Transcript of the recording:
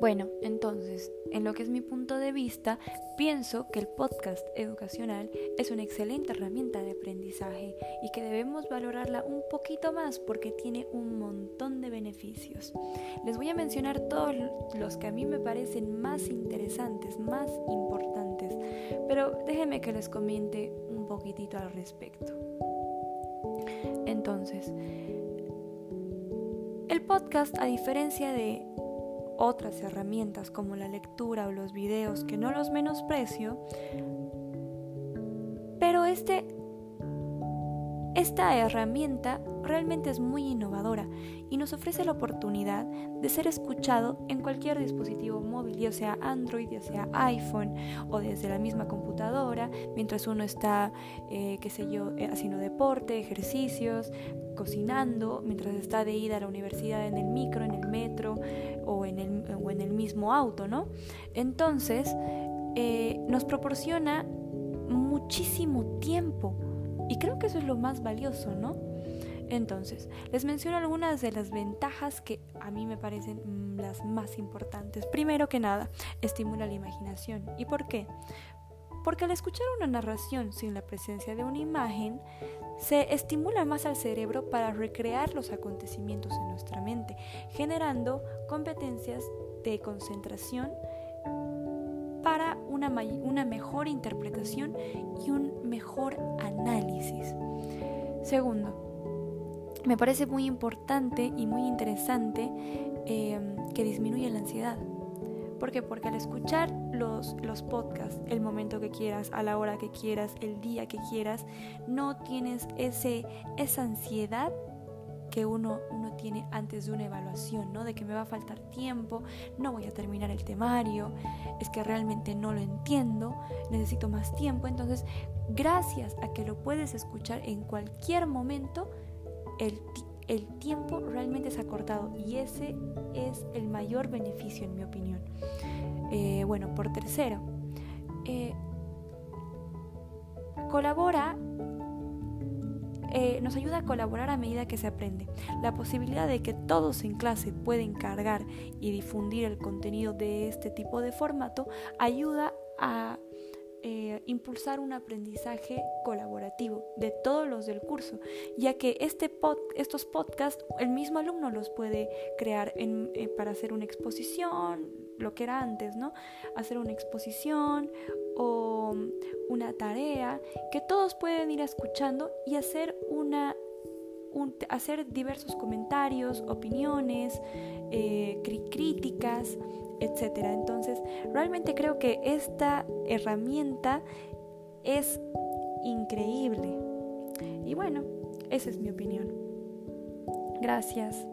Bueno, entonces, en lo que es mi punto de vista, pienso que el podcast educacional es una excelente herramienta de aprendizaje y que debemos valorarla un poquito más porque tiene un montón de beneficios. Les voy a mencionar todos los que a mí me parecen más interesantes, más importantes, pero déjenme que les comente un poquitito al respecto. Entonces, el podcast, a diferencia de otras herramientas como la lectura o los videos que no los menosprecio, pero este, esta herramienta realmente es muy innovadora y nos ofrece la oportunidad de ser escuchado en cualquier dispositivo móvil, ya sea Android, ya sea iPhone o desde la misma computadora, mientras uno está, eh, qué sé yo, eh, haciendo deporte, ejercicios, cocinando, mientras está de ida a la universidad en el micro, en el metro o en el, mismo auto, ¿no? Entonces, eh, nos proporciona muchísimo tiempo y creo que eso es lo más valioso, ¿no? Entonces, les menciono algunas de las ventajas que a mí me parecen mm, las más importantes. Primero que nada, estimula la imaginación. ¿Y por qué? Porque al escuchar una narración sin la presencia de una imagen, se estimula más al cerebro para recrear los acontecimientos en nuestra mente, generando competencias de concentración una, mejor interpretación y un mejor análisis. Segundo, me parece muy importante y muy interesante em, que disminuya la ansiedad. ¿Por qué? Porque al escuchar los, los podcasts, el momento que quieras, a la hora que quieras, el día que quieras, no tienes ese, esa ansiedad que uno, uno tiene antes de una evaluación, ¿no? De que me va a faltar tiempo, no voy a terminar el temario, es que realmente no lo entiendo, necesito más tiempo. Entonces, gracias a que lo puedes escuchar en cualquier momento, el, tiempo realmente se ha cortado y ese es el mayor beneficio en mi opinión. Eh, bueno, por tercero, eh, colabora eh, nos ayuda a colaborar a medida que se aprende. La posibilidad de que todos en clase pueden cargar y difundir el contenido de este tipo de formato ayuda a eh, impulsar un aprendizaje colaborativo de todos los del curso, ya que este estos podcasts el mismo alumno los puede crear eh, para hacer una exposición, lo que era antes, ¿no? Hacer una exposición o una tarea que todos pueden ir escuchando y hacer hacer diversos comentarios, opiniones, eh, críticas, etcétera. Entonces, realmente creo que esta herramienta es increíble. Y bueno, esa es mi opinión. Gracias.